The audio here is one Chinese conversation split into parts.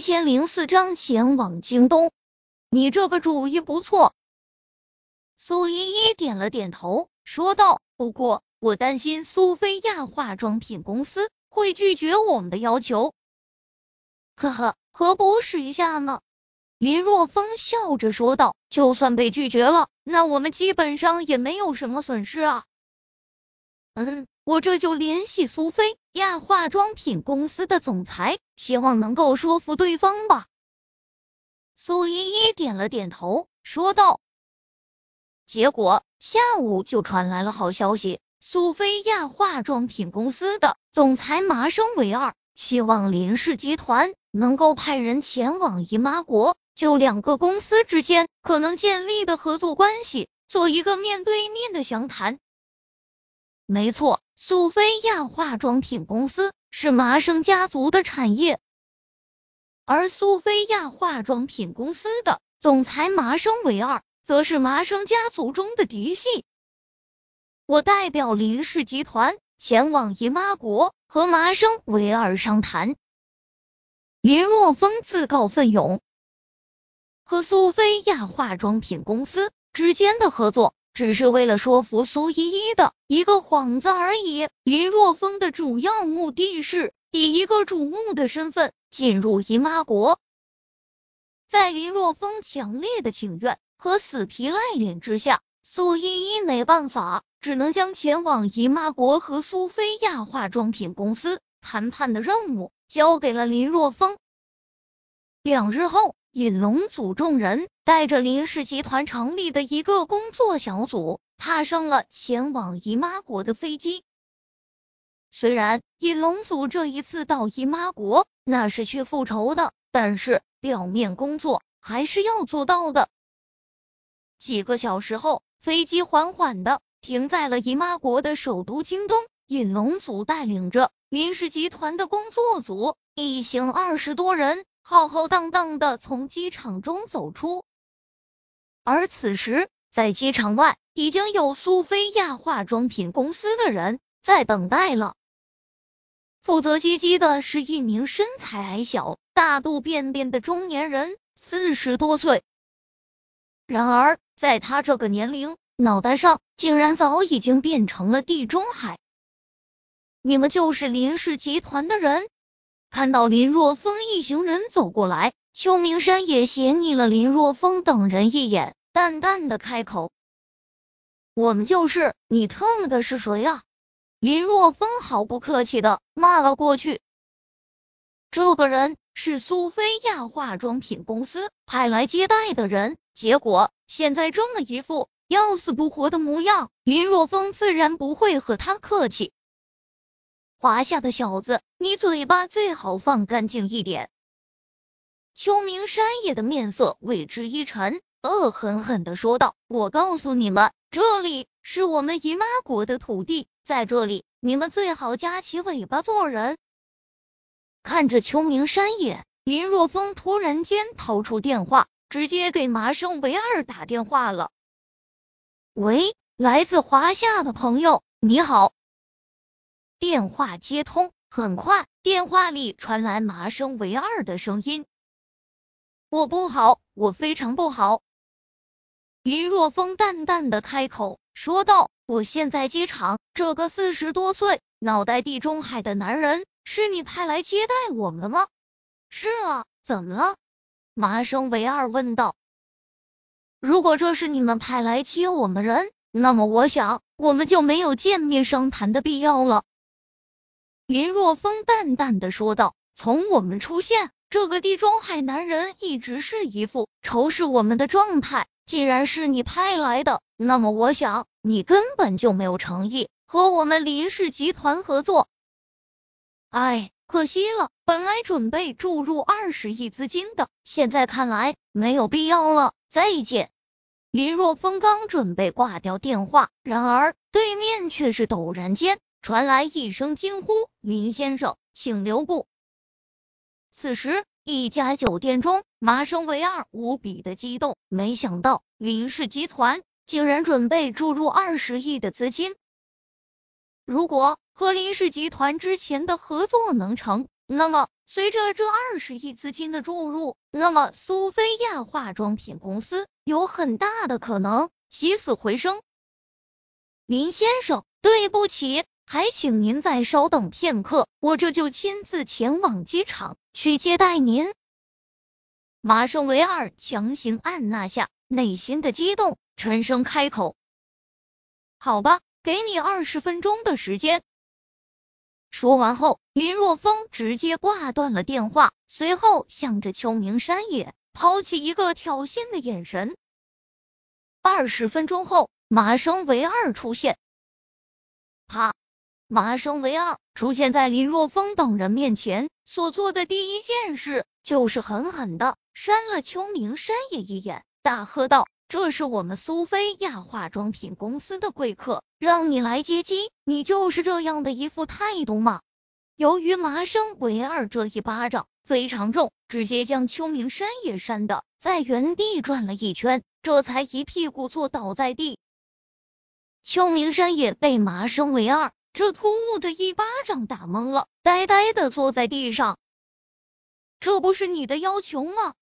一千零四章前往京东。你这个主意不错。苏依依点了点头，说道：“不过我担心苏菲亚化妆品公司会拒绝我们的要求。”呵呵，何不试一下呢？林若风笑着说道：“就算被拒绝了，那我们基本上也没有什么损失啊。”嗯，我这就联系苏菲亚化妆品公司的总裁，希望能够说服对方吧。苏依依点了点头，说道。结果下午就传来了好消息，苏菲亚化妆品公司的总裁麻生唯二希望林氏集团能够派人前往姨妈国。就两个公司之间可能建立的合作关系，做一个面对面的详谈。没错，苏菲亚化妆品公司是麻生家族的产业，而苏菲亚化妆品公司的总裁麻生唯二，则是麻生家族中的嫡系。我代表林氏集团前往姨妈国和麻生唯二商谈。林若风自告奋勇。和苏菲亚化妆品公司之间的合作，只是为了说服苏依依的一个幌子而已。林若风的主要目的是以一个主目的身份进入姨妈国。在林若风强烈的请愿和死皮赖脸之下，苏依依没办法，只能将前往姨妈国和苏菲亚化妆品公司谈判的任务交给了林若风。两日后。引龙组众人带着林氏集团成立的一个工作小组，踏上了前往姨妈国的飞机。虽然尹龙组这一次到姨妈国那是去复仇的，但是表面工作还是要做到的。几个小时后，飞机缓缓的停在了姨妈国的首都京东。尹龙组带领着林氏集团的工作组一行二十多人。浩浩荡荡的从机场中走出，而此时在机场外已经有苏菲亚化妆品公司的人在等待了。负责接机的是一名身材矮小、大肚便便的中年人，四十多岁。然而在他这个年龄，脑袋上竟然早已经变成了地中海。你们就是林氏集团的人？看到林若风一行人走过来，邱明山也斜睨了林若风等人一眼，淡淡的开口：“我们就是。”你特么的是谁啊？林若风毫不客气的骂了过去。这个人是苏菲亚化妆品公司派来接待的人，结果现在这么一副要死不活的模样，林若风自然不会和他客气。华夏的小子，你嘴巴最好放干净一点。秋明山野的面色为之一沉，恶狠狠的说道：“我告诉你们，这里是我们姨妈国的土地，在这里，你们最好夹起尾巴做人。”看着秋明山野，林若风突然间掏出电话，直接给麻生唯二打电话了。喂，来自华夏的朋友，你好。电话接通，很快电话里传来麻生唯二的声音：“我不好，我非常不好。”林若风淡淡的开口说道：“我现在机场，这个四十多岁、脑袋地中海的男人是你派来接待我们吗？”“是啊，怎么了？”麻生唯二问道。“如果这是你们派来接我们人，那么我想我们就没有见面商谈的必要了。”林若风淡淡的说道：“从我们出现，这个地中海男人一直是一副仇视我们的状态。既然是你派来的，那么我想你根本就没有诚意和我们林氏集团合作。哎，可惜了，本来准备注入二十亿资金的，现在看来没有必要了。再见。”林若风刚准备挂掉电话，然而对面却是陡然间。传来一声惊呼：“林先生，请留步！”此时，一家酒店中，麻生唯二无比的激动，没想到林氏集团竟然准备注入二十亿的资金。如果和林氏集团之前的合作能成，那么随着这二十亿资金的注入，那么苏菲亚化妆品公司有很大的可能起死回生。林先生，对不起，还请您再稍等片刻，我这就亲自前往机场去接待您。马生维二强行按捺下内心的激动，沉声开口：“好吧，给你二十分钟的时间。”说完后，林若风直接挂断了电话，随后向着秋明山野抛起一个挑衅的眼神。二十分钟后，麻生唯二出现。他，麻生唯二出现在林若风等人面前，所做的第一件事就是狠狠的扇了秋明山野一眼，大喝道。这是我们苏菲亚化妆品公司的贵客，让你来接机，你就是这样的一副态度吗？由于麻生唯二这一巴掌非常重，直接将秋明山也扇的在原地转了一圈，这才一屁股坐倒在地。秋明山也被麻生为二这突兀的一巴掌打懵了，呆呆的坐在地上。这不是你的要求吗？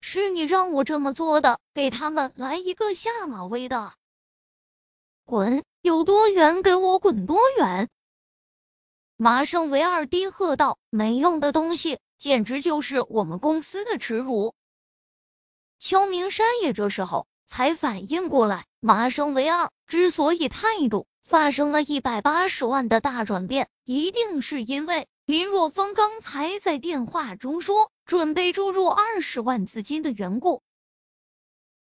是你让我这么做的，给他们来一个下马威的。滚，有多远给我滚多远！麻生维二低喝道：“没用的东西，简直就是我们公司的耻辱。”邱明山也这时候才反应过来，麻生维二之所以态度发生了一百八十万的大转变，一定是因为。林若风刚才在电话中说准备注入二十万资金的缘故，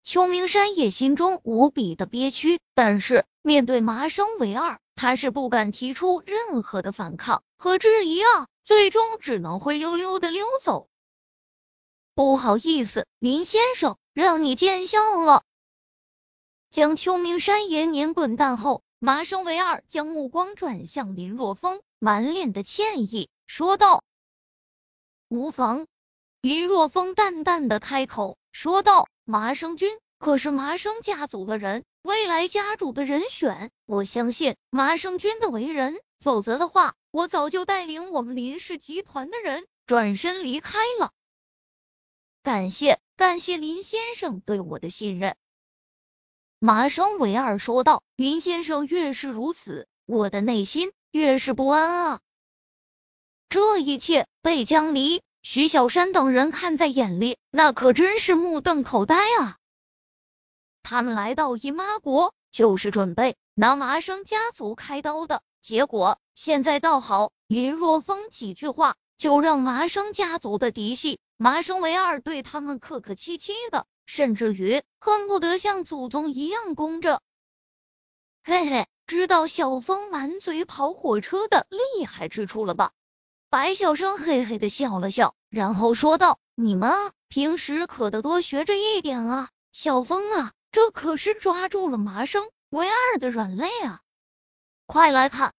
邱明山也心中无比的憋屈，但是面对麻生唯二，他是不敢提出任何的反抗和质疑啊，最终只能灰溜溜的溜走。不好意思，林先生，让你见笑了。将邱明山爷年滚蛋后，麻生唯二将目光转向林若风，满脸的歉意。说道：“无妨。”林若风淡淡的开口说道：“麻生君可是麻生家族的人，未来家主的人选。我相信麻生君的为人，否则的话，我早就带领我们林氏集团的人转身离开了。感谢，感谢林先生对我的信任。”麻生唯二说道：“云先生越是如此，我的内心越是不安啊。”这一切被江离、徐小山等人看在眼里，那可真是目瞪口呆啊！他们来到姨妈国，就是准备拿麻生家族开刀的，结果现在倒好，林若风几句话就让麻生家族的嫡系麻生唯二对他们客客气气的，甚至于恨不得像祖宗一样供着。嘿嘿，知道小风满嘴跑火车的厉害之处了吧？白小生嘿嘿的笑了笑，然后说道：“你们啊，平时可得多学着一点啊。小风啊，这可是抓住了麻生唯二的软肋啊！快来看，